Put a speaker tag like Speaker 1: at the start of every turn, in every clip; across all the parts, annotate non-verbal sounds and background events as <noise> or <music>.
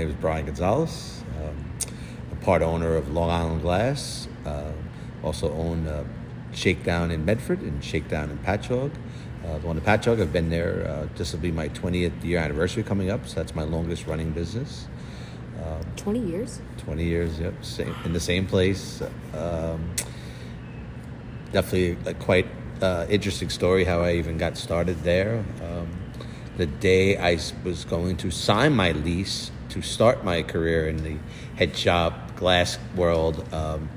Speaker 1: name is Brian Gonzalez. Um, part owner of Long Island Glass. Uh, also own uh, Shakedown in Medford and Shakedown in Patchogue. Uh, the one in Patchogue, I've been there. Uh, this will be my 20th year anniversary coming up, so that's my longest running business.
Speaker 2: 20 years?
Speaker 1: 20 years, yep, same, in the same place. Um, definitely a quite uh, interesting story how I even got started there. Um, the day I was going to sign my lease to start my career in the head shop glass world, um,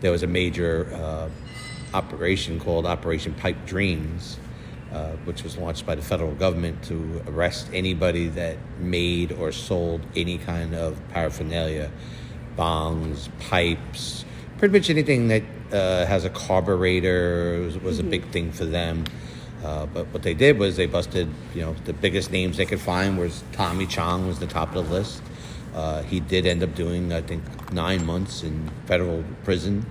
Speaker 1: there was a major uh, operation called Operation Pipe Dreams, uh, which was launched by the federal government to arrest anybody that made or sold any kind of paraphernalia, bongs, pipes, pretty much anything that uh, has a carburetor was, was a big thing for them. Uh, but what they did was they busted, you know, the biggest names they could find was Tommy Chong was the top of the list. Uh, he did end up doing, I think, nine months in federal prison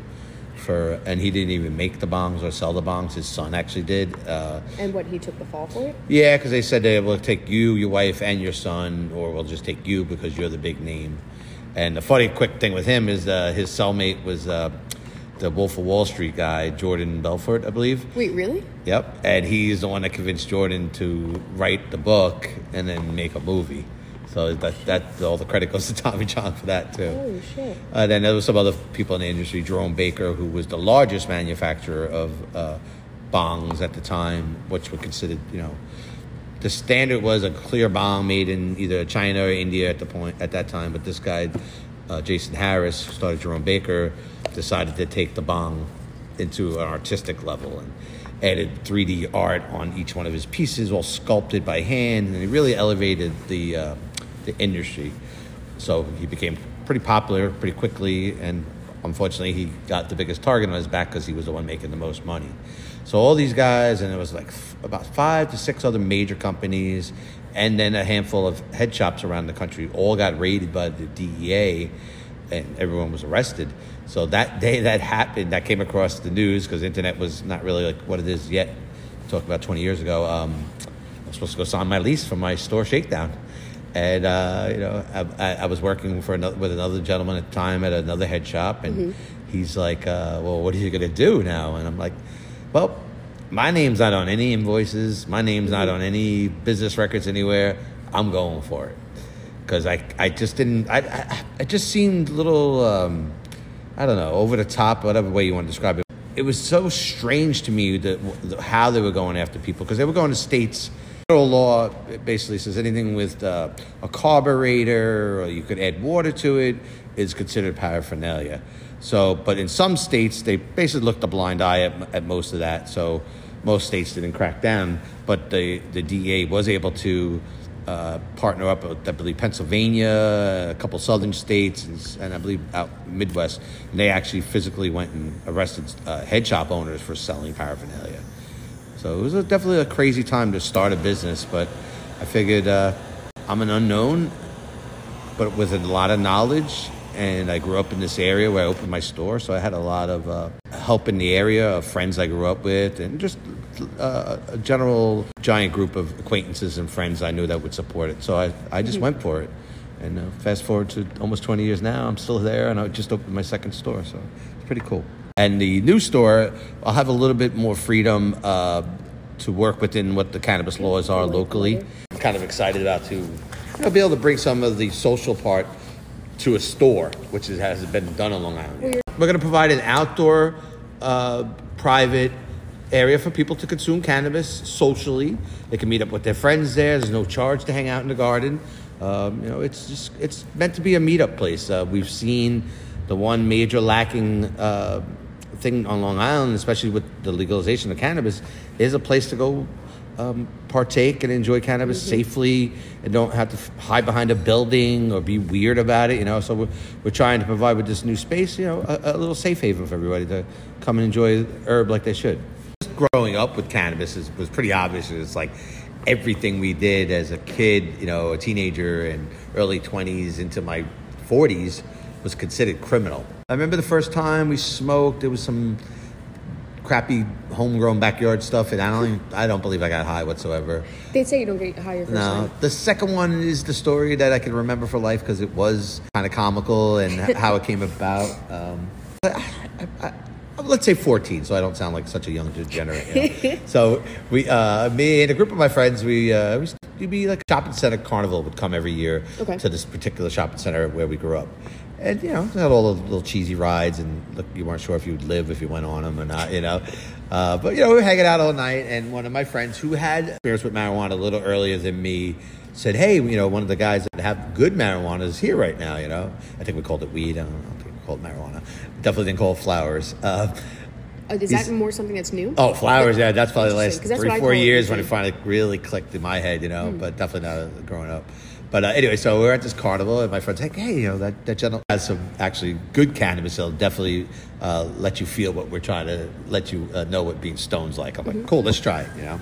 Speaker 1: for, and he didn't even make the bongs or sell the bongs. His son actually did. Uh,
Speaker 2: And what, he took the fall for it?
Speaker 1: yeah, because they said they will take you, your wife, and your son, or we'll just take you because you're the big name. And the funny, quick thing with him is uh, his cellmate was uh, the Wolf of Wall Street guy, Jordan Belfort, I believe.
Speaker 2: Wait, really?
Speaker 1: Yep, and he's the one that convinced Jordan to write the book and then make a movie. So that that all the credit goes to <laughs> Tommy Chong for that too.
Speaker 2: Oh, shit.
Speaker 1: Uh, then there was some other people in the industry. Jerome Baker, who was the largest manufacturer of uh, bongs at the time, which were considered, you know, the standard was a clear bong made in either China or India at the point at that time. But this guy, uh, Jason Harris, started Jerome Baker, decided to take the bong into an artistic level and added 3D art on each one of his pieces, all sculpted by hand, and he really elevated the uh, the industry. So he became pretty popular pretty quickly, and unfortunately, he got the biggest target on his back because he was the one making the most money. So all these guys, and it was like f- about five to six other major companies, and then a handful of head shops around the country, all got raided by the DEA, and everyone was arrested. So that day that happened, that came across the news because the internet was not really like what it is yet. Talk about 20 years ago. Um, I was supposed to go sign my lease for my store shakedown. And uh, you know, I, I, was working for another, with another gentleman at the time at another head shop, and he's like, uh, "Well, what are you gonna do now?" And I'm like, "Well, my name's not on any invoices. My name's not on any business records anywhere. I'm going for it because I, I just didn't. I, I, it just seemed a little, um, I don't know, over the top, whatever way you want to describe it. It was so strange to me that how they were going after people because they were going to states. Federal law basically says anything with uh, a carburetor or you could add water to it is considered paraphernalia. So, but in some states, they basically looked a blind eye at, at most of that. So, most states didn't crack down, but the, the DEA was able to uh, partner up with, I believe, Pennsylvania, a couple southern states, and, and I believe out Midwest. And they actually physically went and arrested uh, head shop owners for selling paraphernalia. So it was a, definitely a crazy time to start a business, but I figured uh, I'm an unknown, but with a lot of knowledge. And I grew up in this area where I opened my store, so I had a lot of uh, help in the area of friends I grew up with, and just uh, a general giant group of acquaintances and friends I knew that would support it. So I, I just went for it. And uh, fast forward to almost 20 years now, I'm still there, and I just opened my second store, so it's pretty cool. And the new store, I'll have a little bit more freedom uh, to work within what the cannabis laws are locally. I'm kind of excited about to you know, be able to bring some of the social part to a store, which has been done on Long Island. We're going to provide an outdoor, uh, private area for people to consume cannabis socially. They can meet up with their friends there. There's no charge to hang out in the garden. Um, you know, it's just it's meant to be a meetup place. Uh, we've seen the one major lacking uh, thing on Long Island, especially with the legalization of cannabis, is a place to go um, partake and enjoy cannabis safely and don't have to hide behind a building or be weird about it. You know, so we're, we're trying to provide with this new space, you know, a, a little safe haven for everybody to come and enjoy herb like they should. Growing up with cannabis is, was pretty obvious. It's like everything we did as a kid, you know, a teenager and early 20s into my 40s was considered criminal. I remember the first time we smoked, there was some crappy homegrown backyard stuff, and I don't even, I don't believe I got high whatsoever.
Speaker 2: They say you don't get high your first
Speaker 1: No,
Speaker 2: time.
Speaker 1: the second one is the story that I can remember for life because it was kind of comical and <laughs> how it came about. Um, but I, I, I, let's say 14, so I don't sound like such a young degenerate. you know. <laughs> so we, uh, me and a group of my friends, we uh, we would be like shopping center carnival would come every year
Speaker 2: Okay.
Speaker 1: to this particular shopping center where we grew up. And you know, had all the little cheesy rides, and look, you weren't sure if you'd live if you went on them or not, you know. Uh, but you know, we were hanging out all night, and one of my friends who had experience with marijuana a little earlier than me said, "Hey, you know, one of the guys that have good marijuana is here right now." You know, I think we called it weed. I don't know. I think we called marijuana. Definitely didn't call it flowers. Uh,
Speaker 2: Uh, is that more something that's new?
Speaker 1: Oh, flowers. Yeah, that's probably the last three, four
Speaker 2: call it
Speaker 1: years when it finally really clicked in my head, you know. But definitely not growing up. But uh, anyway, so we're at this carnival, and my friend's like, "Hey, you know that that gentleman has some actually good cannabis. He'll definitely uh, let you feel what we're trying to let you uh, know what being stone's like." I'm like, "Cool, let's try it," you know.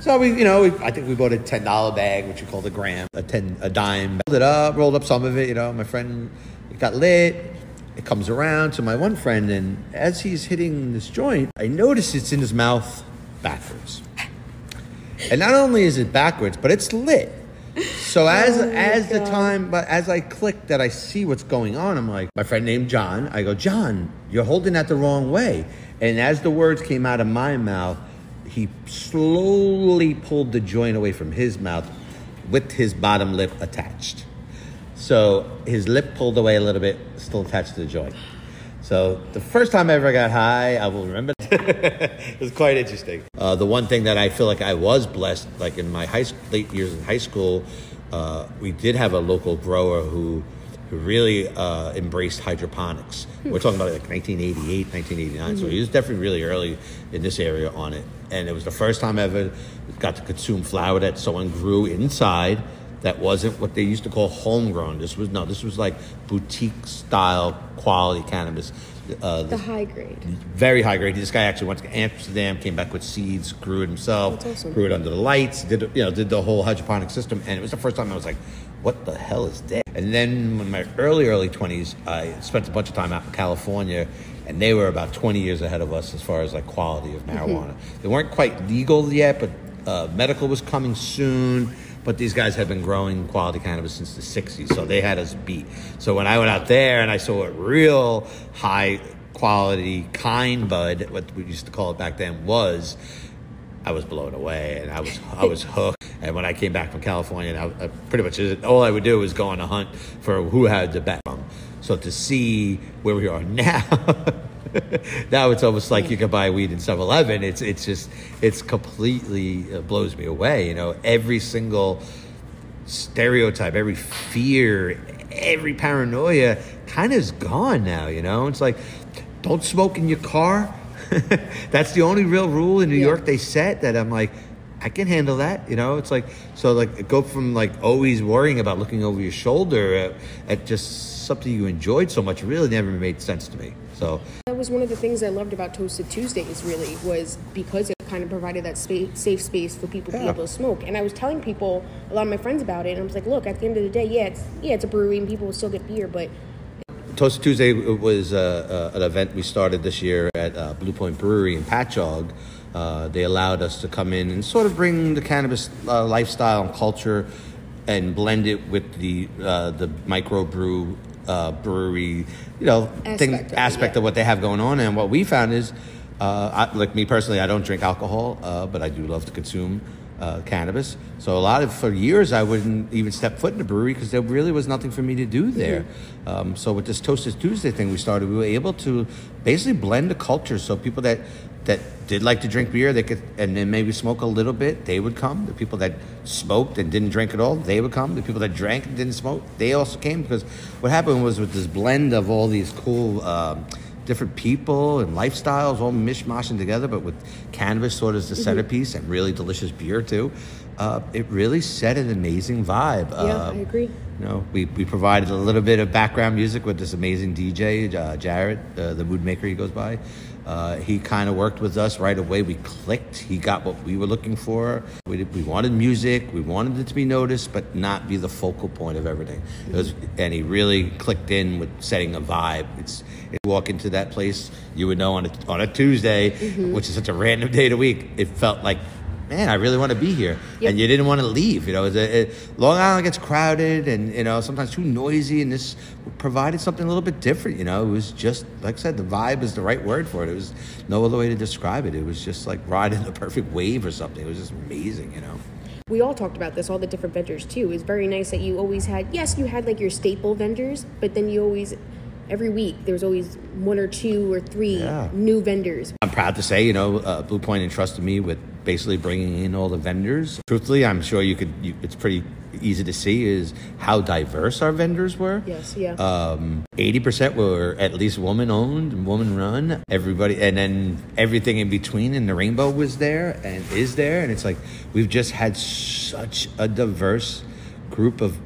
Speaker 1: So we, you know, we, I think we bought a ten dollar bag, which we called a gram, a ten, a dime. Rolled it up, rolled up some of it. You know, my friend it got lit. It comes around to my one friend, and as he's hitting this joint, I notice it's in his mouth backwards. And not only is it backwards, but it's lit. So as
Speaker 2: Oh
Speaker 1: as the time, but as I click that I see what's going on, I'm like, my friend named John. I go, John, you're holding that the wrong way. And as the words came out of my mouth, he slowly pulled the joint away from his mouth with his bottom lip attached. So his lip pulled away a little bit, still attached to the joint. So the first time I ever got high, I will remember. <laughs> it was quite interesting. Uh, the one thing that I feel like I was blessed, like in my high school, late years in high school, uh, we did have a local grower who who really uh, embraced hydroponics. We're talking about like 1988, 1989. So he was definitely really early in this area on it. And it was the first time I ever got to consume flower that someone grew inside that wasn't what they used to call homegrown. This was no, this was like boutique style quality cannabis. Uh,
Speaker 2: The high grade.
Speaker 1: very high grade. This guy actually went to Amsterdam, came back with seeds, grew it himself,
Speaker 2: That's awesome.
Speaker 1: grew it under the lights, did you know did the whole hydroponic system, and it was the first time I was like, "What the hell is that?" And then in my early early twenties, I spent a bunch of time out in California, and they were about twenty years ahead of us as far as like quality of marijuana. They weren't quite legal yet, but uh, medical was coming soon. But these guys had been growing quality cannabis since the 60s, so they had us beat. So when I went out there and I saw a real high quality kind bud, what we used to call it back then, was, I was blown away and I was I was <laughs> hooked. And when I came back from California, I, I pretty much all I would do was go on a hunt for who had the best. So to see where we are <laughs> now, <laughs> now it's almost like you can buy weed in 7-Eleven. It's it's just it's completely uh, blows me away. You know, every single stereotype, every fear, every paranoia kind of is gone now, you know? It's like, don't smoke in your car. <laughs> That's the only real rule in New
Speaker 2: Yeah.
Speaker 1: York they set that I'm like, I can handle that, you know? It's like, so like, go from like always worrying about looking over your shoulder at, at just something you enjoyed so much really never made sense to me. So,
Speaker 2: That was one of the things I loved about Toasted Tuesdays, really, was because it kind of provided that space, safe space for people to be able to smoke. And I was telling people, a lot of my friends about it, and I was like, look, at the end of the day, yeah, it's yeah, it's a brewery, and people will still get beer, but
Speaker 1: Toasted Tuesday was uh, uh, an event we started this year at uh, Blue Point Brewery in Patchogue. Uh, they allowed us to come in and sort of bring the cannabis uh, lifestyle and culture and blend it with the uh, the microbrew uh, brewery, you know, thing
Speaker 2: Aspect of it,
Speaker 1: aspect
Speaker 2: yeah.
Speaker 1: of what they have going on. And what we found is, uh, I, like me personally, I don't drink alcohol, uh, but I do love to consume uh, cannabis. So a lot of for years I wouldn't even step foot in a brewery because there really was nothing for me to do there. Um, so with this Toasted Tuesday thing we started, we were able to basically blend the culture. So people that that did like to drink beer, they could, and then maybe smoke a little bit, they would come. The people that smoked and didn't drink at all, they would come. The people that drank and didn't smoke, they also came because what happened was with this blend of all these cool. Um, different people and lifestyles all mishmashing together, but with cannabis sort of as the centerpiece and really delicious beer too. Uh, it really set an amazing vibe.
Speaker 2: yeah,
Speaker 1: Uh,
Speaker 2: I agree.
Speaker 1: you know, we, we provided a little bit of background music with this amazing DJ, uh, Jared, uh, the mood maker he goes by. Uh, he kind of worked with us right away. We clicked. He got what we were looking for. We, did, we wanted music. We wanted it to be noticed, but not be the focal point of everything. Was, and he really clicked in with setting a vibe. It's if you walk into that place, you would know on a, on a Tuesday, which is such a random day of the week. It felt like man, I really want to be here.
Speaker 2: Yep.
Speaker 1: And you didn't want to leave. You know, it, it, Long Island gets crowded and, you know, sometimes too noisy. And this provided something a little bit different. You know, it was just, like I said, the vibe is the right word for it. It was no other way to describe it. It was just like riding the perfect wave or something. It was just amazing, you know.
Speaker 2: we all talked about this, all the different vendors too. It's very nice that you always had, yes, you had like your staple vendors, but then you always, every week, there was always one or two or three
Speaker 1: Yeah.
Speaker 2: new vendors.
Speaker 1: I'm proud to say, you know, uh, Blue Point entrusted me with basically bringing in all the vendors. Truthfully, I'm sure you could. You, it's pretty easy to see is how diverse our vendors were.
Speaker 2: Yes, yeah.
Speaker 1: Um, 80% were at least woman owned, woman run. Everybody, and then everything in between and the rainbow was there and is there. And it's like we've just had such a diverse group of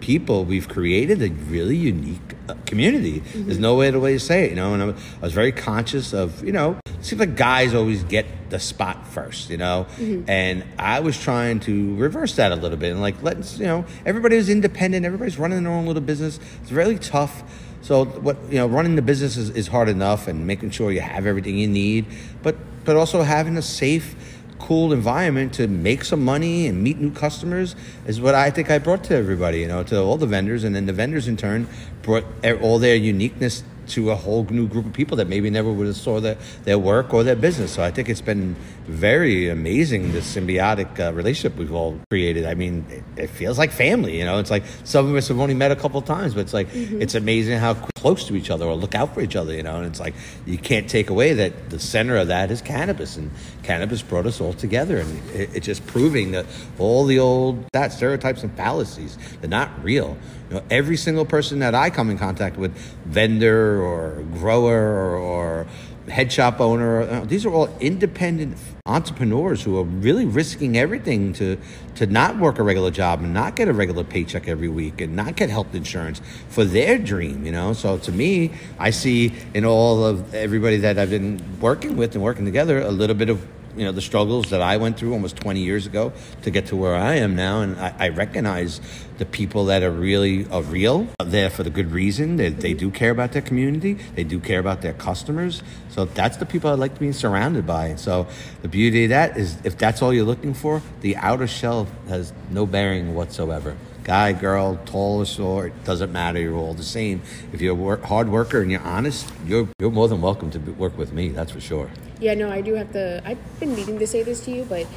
Speaker 1: people. We've created a really unique community. Mm-hmm. There's no way to way to say it, you know. And I was, very conscious of, you know, it seems like guys always get the spot first, you know. Mm-hmm. And I was trying to reverse that a little bit and like let you know everybody is independent. Everybody's running their own little business. It's really tough. So what you know, running the business is, is hard enough, and making sure you have everything you need, but but also having a safe cool environment to make some money and meet new customers is what I think I brought to everybody, you know, to all the vendors. And then the vendors in turn brought all their uniqueness to a whole new group of people that maybe never would have saw their, their work or their business. So I think it's been very amazing, this symbiotic uh, relationship we've all created. I mean, it, it feels like family, you know, it's like some of us have only met a couple of times, but it's like, it's amazing how close to each other or look out for each other, you know, and it's like, you can't take away that the center of that is cannabis and cannabis brought us all together. And it, it's just proving that all the old that stereotypes and fallacies, they're not real. Know, every single person that I come in contact with, vendor or grower or, or head shop owner, uh, these are all independent entrepreneurs who are really risking everything to to not work a regular job and not get a regular paycheck every week and not get health insurance for their dream. You know, so to me, I see in all of everybody that I've been working with and working together a little bit of you know the struggles that I went through almost 20 years ago to get to where I am now, and I, I recognize the people that are really are real, are there for the good reason. They, they do care about their community, they do care about their customers. So that's the people I like to be surrounded by. So the beauty of that is, if that's all you're looking for, the outer shell has no bearing whatsoever. Guy, girl, tall or short, doesn't matter. You're all the same. If you're a work, hard worker and you're honest, you're you're more than welcome to work with me. That's for sure.
Speaker 2: Yeah, no, I do have to. I've been needing to say this to you, but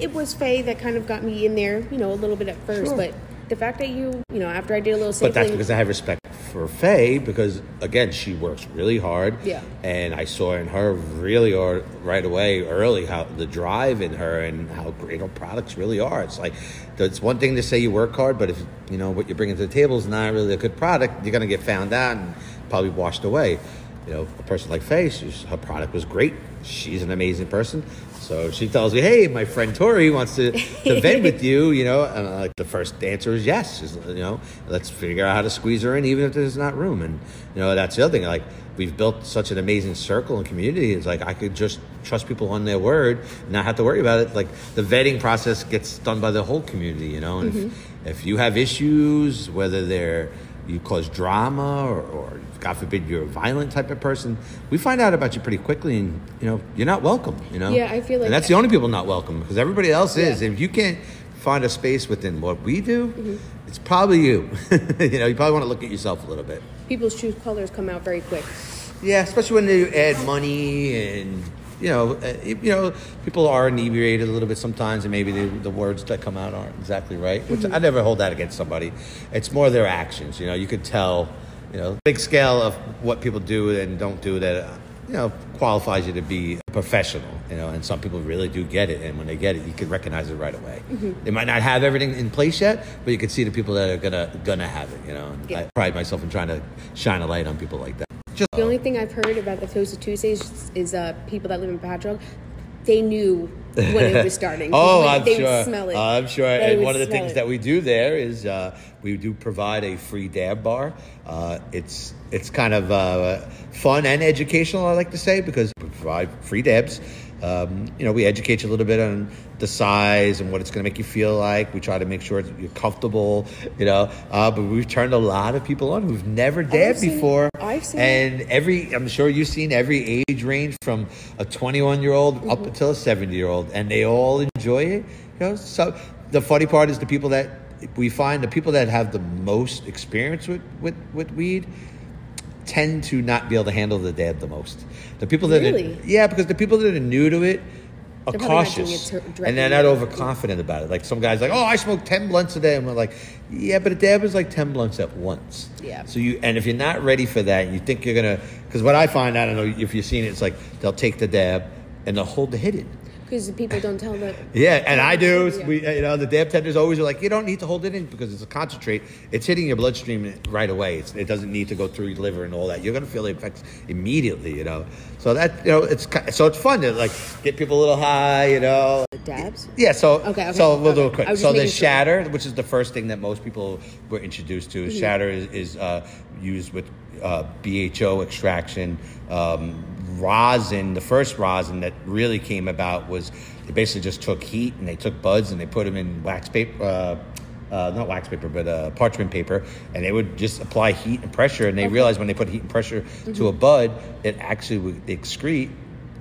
Speaker 2: it was Faye that kind of got me in there, you know, a little bit at first.
Speaker 1: Sure.
Speaker 2: But the fact that you, you know, after I did a little
Speaker 1: But that's because I have respect for Faye because again she works really hard.
Speaker 2: Yeah.
Speaker 1: And I saw in her really or right away early how the drive in her and how great her products really are. It's like it's one thing to say you work hard, but if you know what you're bringing to the table is not really a good product, you're gonna get found out and probably washed away. You know, a person like Faye, she's, her product was great. She's an amazing person. So she tells me, "Hey, my friend Tori wants to, to vent with you." You know, and uh, the first answer is yes. Is, you know, let's figure out how to squeeze her in, even if there's not room. And you know, that's the other thing. Like we've built such an amazing circle and community. It's like I could just trust people on their word, and not have to worry about it. Like the vetting process gets done by the whole community. You know, and if, if you have issues, whether they're you cause drama or, or God forbid you're a violent type of person, we find out about you pretty quickly and you know, you're not welcome, you know?
Speaker 2: Yeah, I feel like-
Speaker 1: And that's the only people not welcome because everybody else is.
Speaker 2: Yeah.
Speaker 1: If you can't find a space within what we do,
Speaker 2: Mm-hmm.
Speaker 1: it's probably you. <laughs> you know, you probably want to look at yourself a little bit.
Speaker 2: people's true colors come out very quick.
Speaker 1: Yeah, especially when you add money and you know, uh, you know, people are inebriated a little bit sometimes, and maybe the, the words that come out aren't exactly right. Which I never hold that against somebody. It's more their actions. You know, you could tell. You know, big scale of what people do and don't do that. You know, qualifies you to be a professional. You know, and some people really do get it, and when they get it, you can recognize it right away. They might not have everything in place yet, but you can see the people that are gonna gonna have it. You know, and
Speaker 2: Yeah.
Speaker 1: I pride myself in trying to shine a light on people like that. Just
Speaker 2: The only thing I've heard about the Toasted Tuesdays is uh, people that live in Patchogue. they knew when it was starting. <laughs>
Speaker 1: Oh, I'm
Speaker 2: they
Speaker 1: sure.
Speaker 2: Would smell it.
Speaker 1: I'm sure.
Speaker 2: They
Speaker 1: And one of the things
Speaker 2: it.
Speaker 1: that we do there is uh, we do provide a free dab bar. Uh, it's it's kind of uh, fun and educational, I like to say, because we provide free dabs. Um, you know, we educate you a little bit on the size and what it's going to make you feel like. We try to make sure you're comfortable, you know. Uh, but we've turned a lot of people on who've never dabbed
Speaker 2: seen
Speaker 1: before.
Speaker 2: I've seen
Speaker 1: and every, I'm sure you've seen every age range from a 21 year old up
Speaker 2: Mm-hmm.
Speaker 1: until a 70 year old, and they all enjoy it. You know, so the funny part is the people that we find the people that have the most experience with with, with weed tend to not be able to handle the dab the most. The people that
Speaker 2: Really?
Speaker 1: are, yeah, because the people that are new to it are
Speaker 2: They're probably not doing
Speaker 1: cautious
Speaker 2: it dir-
Speaker 1: and they're not overconfident about it. Like some guys, like, oh, I smoke ten blunts a day, and we're like, yeah, but a dab is like ten blunts at once.
Speaker 2: Yeah.
Speaker 1: So you and if you're not ready for that, you think you're gonna, because what I find, I don't know if you've seen it, it's like they'll take the dab and they'll hold the hidden.
Speaker 2: Because people don't tell the.
Speaker 1: Yeah, and I do.
Speaker 2: Yeah.
Speaker 1: We, you know, the dab tenders always are like, you don't need to hold it in because it's a concentrate. It's hitting your bloodstream right away. It's, it doesn't need to go through your liver and all that. You're gonna feel the effects immediately. You know, so that you know, it's so it's fun to like get people a little high. You know,
Speaker 2: The dabs.
Speaker 1: yeah, so
Speaker 2: Okay, okay,
Speaker 1: so we'll do
Speaker 2: okay.
Speaker 1: it quick. So the
Speaker 2: making sure.
Speaker 1: shatter, which is the first thing that most people were introduced to,
Speaker 2: Mm-hmm.
Speaker 1: shatter is, is uh, used with uh, BHO extraction. Um, rosin, the first rosin that really came about was they basically just took heat and they took buds and they put them in wax paper. Uh, uh, not wax paper, but uh, parchment paper, and they would just apply heat and pressure. And they realized when they put heat and pressure
Speaker 2: Mm-hmm.
Speaker 1: to a bud, it actually would excrete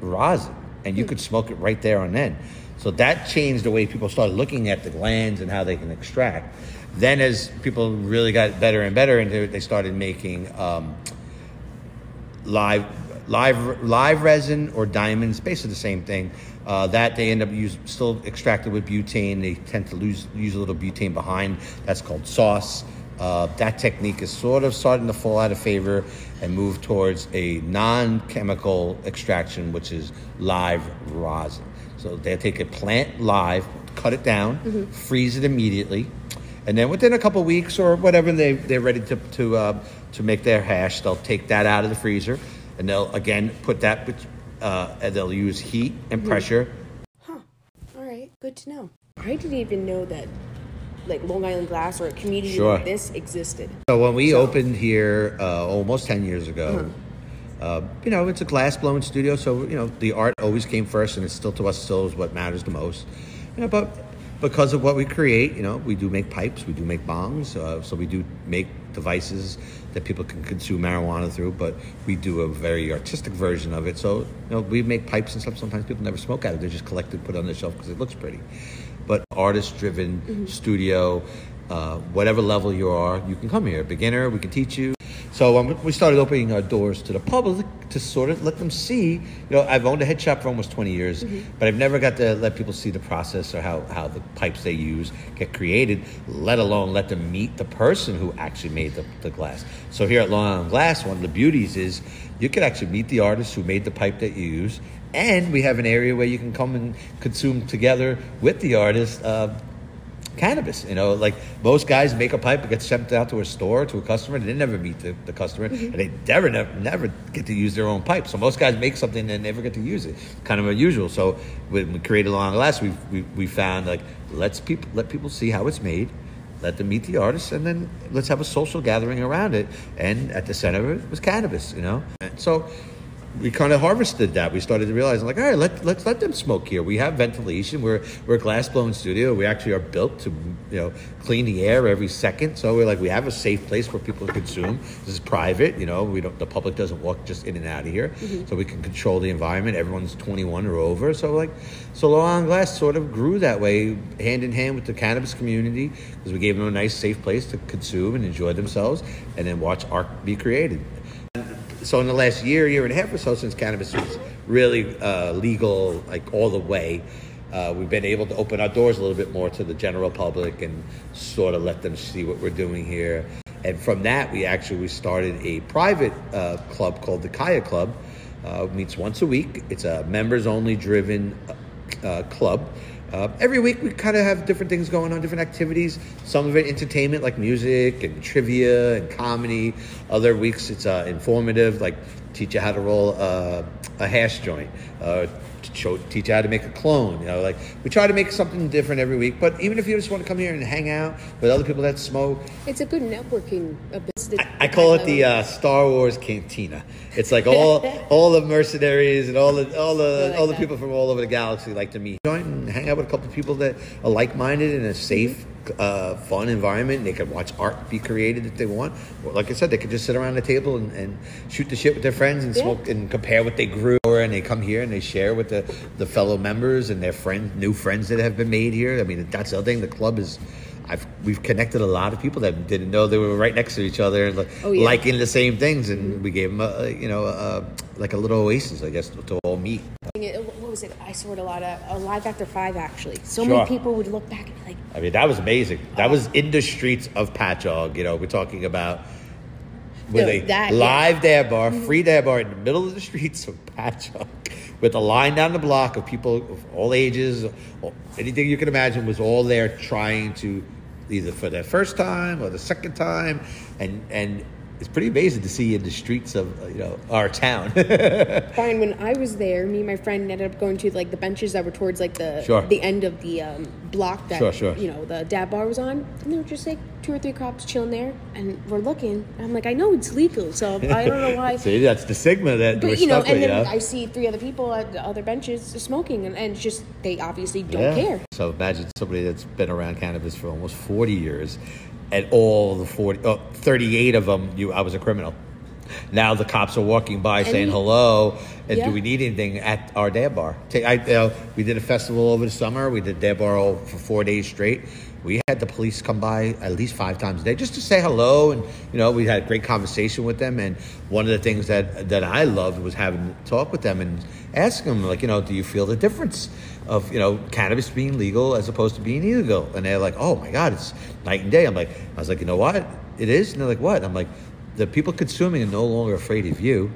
Speaker 1: rosin, and you could smoke it right there and then. So that changed the way people started looking at the glands and how they can extract. Then, as people really got better and better into it, they started making um, live, live, live resin or diamonds, basically the same thing. Uh, that they end up use, still extracted with butane. They tend to lose, use a little butane behind. That's called sauce. Uh, that technique is sort of starting to fall out of favor and move towards a non-chemical extraction, which is live rosin. So they take a plant live, cut it down, freeze it immediately, and then within a couple weeks or whatever they they're ready to to uh, to make their hash, they'll take that out of the freezer, and they'll again put that. Uh, and they'll use heat and pressure. Huh.
Speaker 2: All right, good to know. I didn't even know that, like Long Island Glass or a community
Speaker 1: Sure.
Speaker 2: like this existed.
Speaker 1: So when we
Speaker 2: So-
Speaker 1: opened here uh, almost ten years ago, uh, you know it's a glass blowing studio, so you know the art always came first, and it's still to us still is what matters the most. You know, but because of what we create, you know, we do make pipes, we do make bongs, uh, so we do make devices that people can consume marijuana through. But we do a very artistic version of it. So you know, we make pipes and stuff. Sometimes people never smoke out of it; they're just collected, put on the shelf because it looks pretty. But artist-driven studio, uh, whatever level you are, you can come here. Beginner, we can teach you. So um, we started opening our doors to the public to sort of let them see. You know, I've owned a head shop for almost 20 years, but I've never got to let people see the process or how, how the pipes they use get created, let alone let them meet the person who actually made the, the glass. So here at Long Island Glass, one of the beauties is you can actually meet the artist who made the pipe that you use, and we have an area where you can come and consume together with the artist. Uh, cannabis. You know, like most guys make a pipe, it gets sent out to a store, to a customer, they never meet the, the customer, mm-hmm. and they never, never, never get to use their own pipe. So most guys make something and never get to use it. Kind of unusual. So when we created Long Last, we, we we found like let's people let people see how it's made. Let them meet the artist, and then let's have a social gathering around it. And at the center of it was cannabis, you know. And so we kind of harvested that. We started to realize, like, all right, let, let's let them smoke here. We have ventilation. We're we're a glass blown studio. We actually are built to you know clean the air every second. So we're like, we have a safe place for people to consume. This is private. You know, we don't the public doesn't walk just in and out of here. Mm-hmm. So we can control the environment. Everyone's 21 or over. So like, so Long Island Glass sort of grew that way, hand in hand with the cannabis community, because we gave them a nice, safe place to consume and enjoy themselves, and then watch art be created so in the last year, year and a half or so, since cannabis was really uh, legal, like all the way, uh, we've been able to open our doors a little bit more to the general public and sort of let them see what we're doing here. And from that, we actually we started a private uh, club called the Kaya Club. Uh, meets once a week. It's a members-only driven uh, club. Uh, every week we kind of have different things going on, different activities. Some of it entertainment, like music and trivia and comedy. Other weeks it's uh, informative, like teach you how to roll uh, a hash joint, uh, show teach you how to make a clone. You know, like we try to make something different every week. But even if you just want to come here and hang out with other people that smoke,
Speaker 2: It's a good networking. Of the,
Speaker 1: I call it the uh, Star Wars Cantina. It's like all <laughs> all the mercenaries and all the all the
Speaker 2: like
Speaker 1: all the
Speaker 2: that.
Speaker 1: people from all over the galaxy like to meet. Join and hang out with a couple of people that are like minded in a safe, uh, fun environment. They can watch art be created if they want. Like I said, they could just sit around the table and, and shoot the shit with their friends and
Speaker 2: Yeah.
Speaker 1: smoke and compare what they grew. And they come here and they share with the, the fellow members and their friends, new friends that have been made here. I mean, that's the other thing. The club is. I've, we've connected a lot of people that didn't know they were right next to each other and like,
Speaker 2: Oh, yeah.
Speaker 1: liking the same things, and we gave them a, a, you know a, like a little oasis, I guess, to all meet.
Speaker 2: What was it? I saw it a lot of uh, live after five actually. So
Speaker 1: Sure.
Speaker 2: many people would look back and be like,
Speaker 1: I mean, that was amazing. That was in the streets of Patchogue. You know, we're talking about with
Speaker 2: No,
Speaker 1: a
Speaker 2: that- yeah.
Speaker 1: live dab bar, free dab bar in the middle of the streets of Patchogue, with a line down the block of people of all ages, anything you can imagine was all there trying to either for their first time or the second time, and and it's pretty amazing to see in the streets of uh, you know our town. <laughs>
Speaker 2: Brian, when I was there, me and my friend ended up going to like the benches that were towards like the
Speaker 1: Sure.
Speaker 2: the end of the um, block that
Speaker 1: Sure, sure.
Speaker 2: you know the dab bar was on, and there were just like two or three cops chilling there, and we're looking. And I'm like, I know it's legal, so I don't know why. <laughs>
Speaker 1: See, that's the stigma that we're
Speaker 2: But you know,
Speaker 1: stuck with.
Speaker 2: and then
Speaker 1: you know?
Speaker 2: I see three other people at the other benches smoking, and, and it's just they obviously don't care.
Speaker 1: So imagine somebody that's been around cannabis for almost 40 years, and all the 40, oh, 38 of them, you, I was a criminal. Now the cops are walking by saying
Speaker 2: you-
Speaker 1: hello, and
Speaker 2: Yeah.
Speaker 1: do we need anything at our dab bar? I, you know, we did a festival over the summer. We did dab bar all for four days straight. We had the police come by at least five times a day just to say hello, and you know we had a great conversation with them. And one of the things that that I loved was having to talk with them and ask them like, you know, do you feel the difference of you know cannabis being legal as opposed to being illegal? And they're like, oh my god, it's night and day. I'm like, I was like, you know what, it is. And they're like, what? I'm like, the people consuming are no longer afraid of you.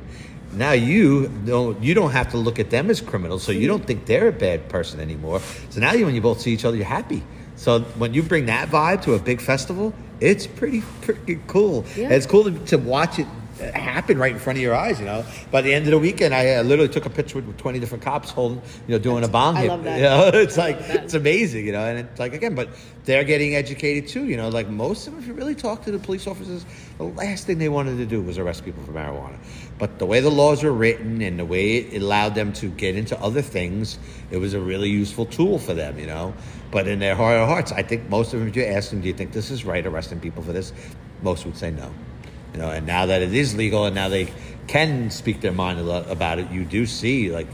Speaker 1: Now you don't you don't have to look at them as criminals, so you mm-hmm. don't think they're a bad person anymore. So now you when you both see each other, you're happy. So when you bring that vibe to a big festival, it's pretty pretty cool.
Speaker 2: Yeah.
Speaker 1: It's cool to, to watch it happen right in front of your eyes. You know, by the end of the weekend, I uh, literally took a picture with, with 20 different cops holding, you know, doing a bomb
Speaker 2: I
Speaker 1: hit.
Speaker 2: love that.
Speaker 1: You know, <laughs> it's
Speaker 2: I
Speaker 1: like it's amazing. You know, and it's like again, but they're getting educated too. You know, like most of them, if you really talk to the police officers, the last thing they wanted to do was arrest people for marijuana. But the way the laws were written and the way it allowed them to get into other things, it was a really useful tool for them. You know, but in their heart of hearts, I think most of them, if you ask them, do you think this is right, arresting people for this? Most would say no. You know, and now that it is legal and now they can speak their mind about it, you do see like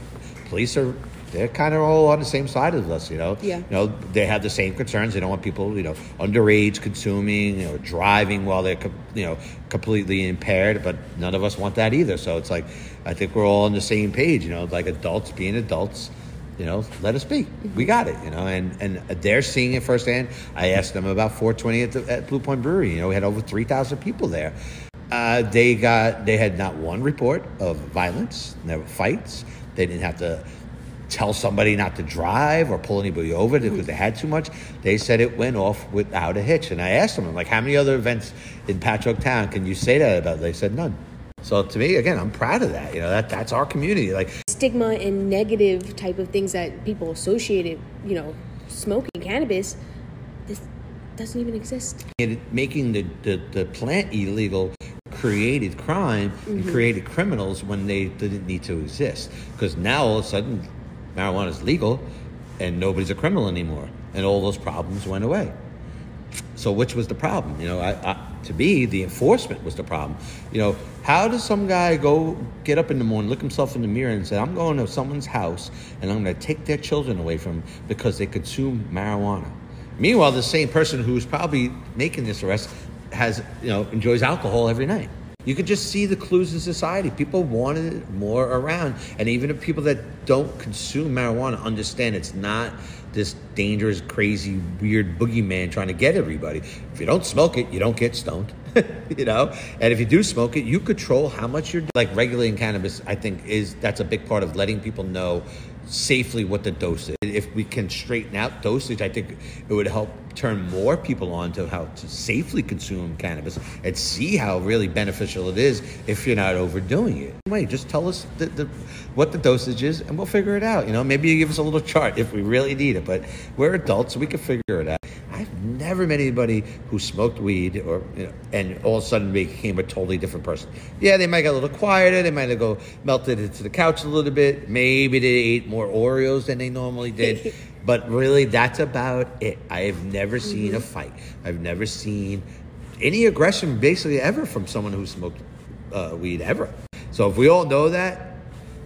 Speaker 1: police are they're kind of all on the same side of us. You know,
Speaker 2: Yeah.
Speaker 1: You know, they have the same concerns. They don't want people, you know, underage consuming or driving while they're, you know, completely impaired. But none of us want that either. So it's like I think we're all on the same page. You know, like adults being adults you know, let us be. We got it, you know, and, and they're seeing it firsthand. I asked them about 420 at, the, at Blue Point Brewery. You know, we had over 3,000 people there. Uh, they got, they had not one report of violence, never fights. They didn't have to tell somebody not to drive or pull anybody over because mm-hmm. they had too much. They said it went off without a hitch. And I asked them, I'm like, how many other events in Patchogue Town can you say that about? They said none. So to me, again, I'm proud of that. You know, that that's our community. Like
Speaker 2: Stigma and negative type of things that people associated, you know, smoking cannabis, this doesn't even exist.
Speaker 1: it, making the, the, the plant illegal created crime and mm-hmm. created criminals when they didn't need to exist. Because now all of a sudden, marijuana is legal and nobody's a criminal anymore. And all those problems went away. So which was the problem? You know, I, I, to me, the enforcement was the problem. You know, how does some guy go get up in the morning, look himself in the mirror, and say, "I'm going to someone's house and I'm going to take their children away from 'em because they consume marijuana"? Meanwhile, the same person who's probably making this arrest has, you know, enjoys alcohol every night. You could just see the clues in society. People wanted it more around. And even if people that don't consume marijuana understand it's not this dangerous, crazy, weird boogeyman trying to get everybody. If you don't smoke it, you don't get stoned. <laughs> you know? And if you do smoke it, you control how much you're like regulating cannabis, I think is that's a big part of letting people know safely what the dose is. If we can straighten out dosage, I think it would help turn more people on to how to safely consume cannabis and see how really beneficial it is if you're not overdoing it. Wait, just tell us the, the, what the dosage is and we'll figure it out. You know, maybe you give us a little chart if we really need it, but we're adults, so we can figure it out. I've never met anybody who smoked weed or you know, and all of a sudden became a totally different person. Yeah, they might get a little quieter. They might have go melted into the couch a little bit. Maybe they ate more Oreos than they normally did. <laughs> but really, that's about it. I have never seen a fight. I've never seen any aggression, basically ever, from someone who smoked uh, weed ever. So if we all know that,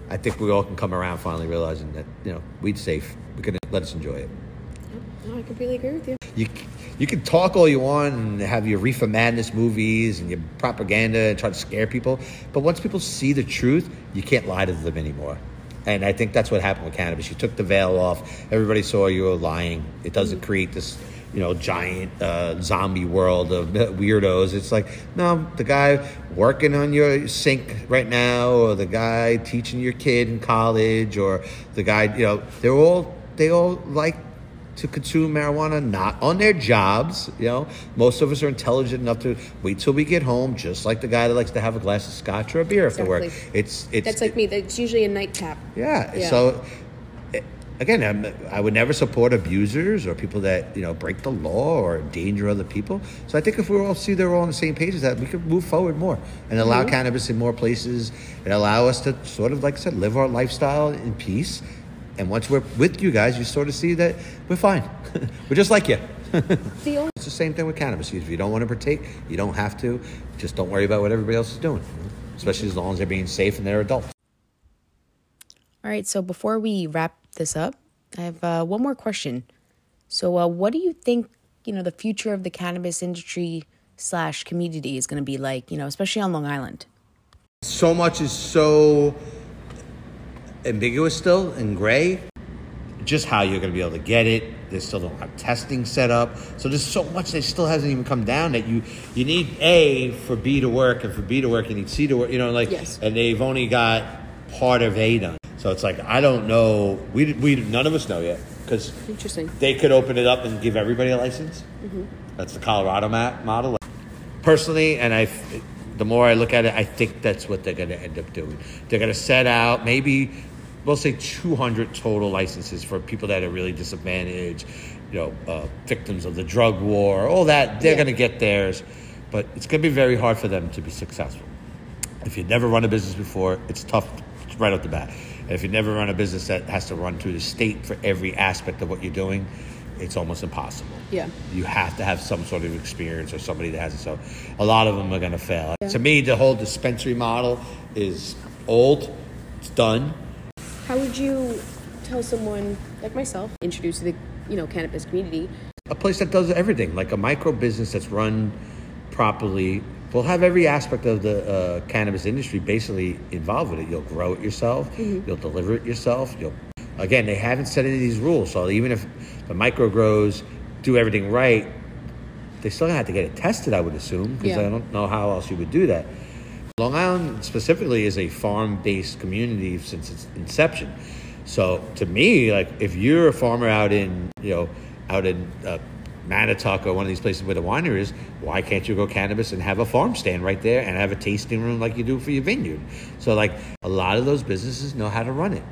Speaker 1: I think we all can come around finally realizing that you know weed's safe. We can let us enjoy it.
Speaker 2: No, I completely agree with you.
Speaker 1: You you can talk all you want and have your reefer madness movies and your propaganda and try to scare people, but once people see the truth, you can't lie to them anymore. And I think that's what happened with cannabis. You took the veil off. Everybody saw you were lying. It doesn't create this, you know, giant uh, zombie world of <laughs> weirdos. It's like, no, the guy working on your sink right now, or the guy teaching your kid in college, or the guy, you know, they're all they all like to consume marijuana not on their jobs. You know, most of us are intelligent enough to wait till we get home, just like the guy that likes to have a glass of scotch or a beer after work. It's it's
Speaker 2: That's like me. That's usually a nightcap.
Speaker 1: yeah.
Speaker 2: Yeah.
Speaker 1: So eh, again, I'm, I would never support abusers or people that you know break the law or endanger other people. So I think if we all see they're all on the same page as that, we could move forward more and allow cannabis in more places and allow us to sort of, like I said, live our lifestyle in peace. And once we're with you guys, you sort of see that we're fine. <laughs> we're just like you. <laughs> It's the same thing with cannabis. If you don't want to partake, you don't have to. Just don't worry about what everybody else is doing, especially as long as they're being safe and they're adults.
Speaker 3: All right, so before we wrap this up, I have uh, one more question. So, uh, what do you think, you know, the future of the cannabis industry slash community is going to be like, you know, especially on Long Island?
Speaker 1: so much is so ambiguous still and gray. Just how you're going to be able to get it. They still don't have testing set up. So there's so much that still hasn't even come down that you you need A for B to work, and for B to work, you need C to work. You know, like
Speaker 2: Yes.
Speaker 1: and they've only got part of A done. So it's like I don't know. We we none of us know yet because
Speaker 2: interesting.
Speaker 1: they could open it up and give everybody a license. Mm-hmm. That's the Colorado ma- model. Personally, and I, the more I look at it, I think that's what they're going to end up doing. They're going to set out maybe, we'll say 200 total licenses for people that are really disadvantaged, you know, uh, victims of the drug war, all that. They're
Speaker 2: Yeah.
Speaker 1: going to get theirs, but it's going to be very hard for them to be successful. If you've never run a business before, it's tough right off the bat. And if you've never run a business that has to run through the state for every aspect of what you're doing, it's almost impossible.
Speaker 2: Yeah.
Speaker 1: You have to have some sort of experience or somebody that has it. So a lot of them are going to fail. To me, the whole dispensary model is old, it's done.
Speaker 2: How would you tell someone like myself introduced to the you know cannabis community?
Speaker 1: a place that does everything, like a micro business that's run properly, will have every aspect of the uh, cannabis industry basically involved with it. You'll grow it yourself, you'll deliver it yourself. You'll again, they haven't set any of these rules, so even if the micro grows do everything right, they still have to get it tested. I would assume because
Speaker 2: Yeah.
Speaker 1: I don't know how else you would do that. Long Island specifically is a farm-based community since its inception. So to me, like if you're a farmer out in you know out in uh, Mattituck or one of these places where the winery is, why can't you go cannabis and have a farm stand right there and have a tasting room like you do for your vineyard? So like a lot of those businesses know how to run it.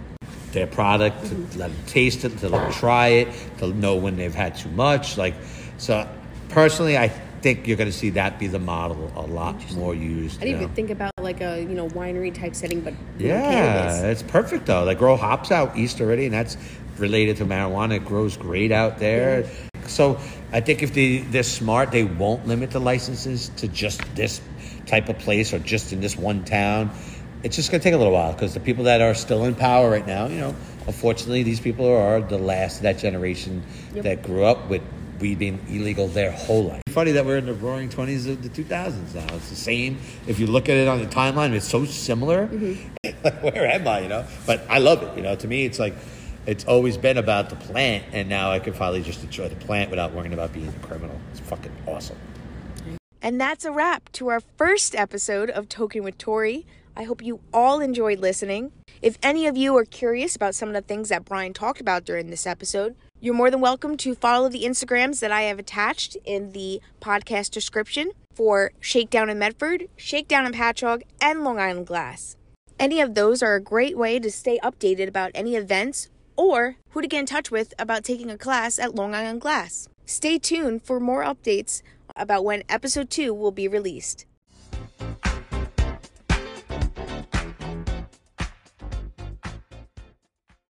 Speaker 1: Their product, to let them taste it, to let them try it, to know when they've had too much. Like so, personally, I think you're going to see that be the model a lot more used.
Speaker 2: I didn't even think about like a you know winery type setting, but
Speaker 1: Yeah, it's perfect though. They grow hops out east already, and that's related to marijuana. It grows great out there. So I think if they they're smart, they won't limit the licenses to just this type of place or just in this one town. It's just going to take a little while because the people that are still in power right now, you know, unfortunately, these people are the last of that generation
Speaker 2: Yep.
Speaker 1: that grew up with weed being illegal their whole life. Funny that we're in the roaring 20s of the 2000s now. It's the same. If you look at it on the timeline, it's so similar. Mm-hmm. <laughs> Where am I, you know? But I love it, you know? To me, it's like, it's always been about the plant, and now I can finally just enjoy the plant without worrying about being a criminal. It's fucking awesome.
Speaker 3: And that's a wrap to our first episode of Token with Tori. I hope you all enjoyed listening. If any of you are curious about some of the things that Brian talked about during this episode,
Speaker 2: You're more than welcome to follow the Instagrams that I have attached in the podcast description for Shakedown in Medford, Shakedown in Patchogue, and Long Island Glass. Any of those are a great way to stay updated about any events or who to get in touch with about taking a class at Long Island Glass. Stay tuned for more updates about when episode 2 will be released.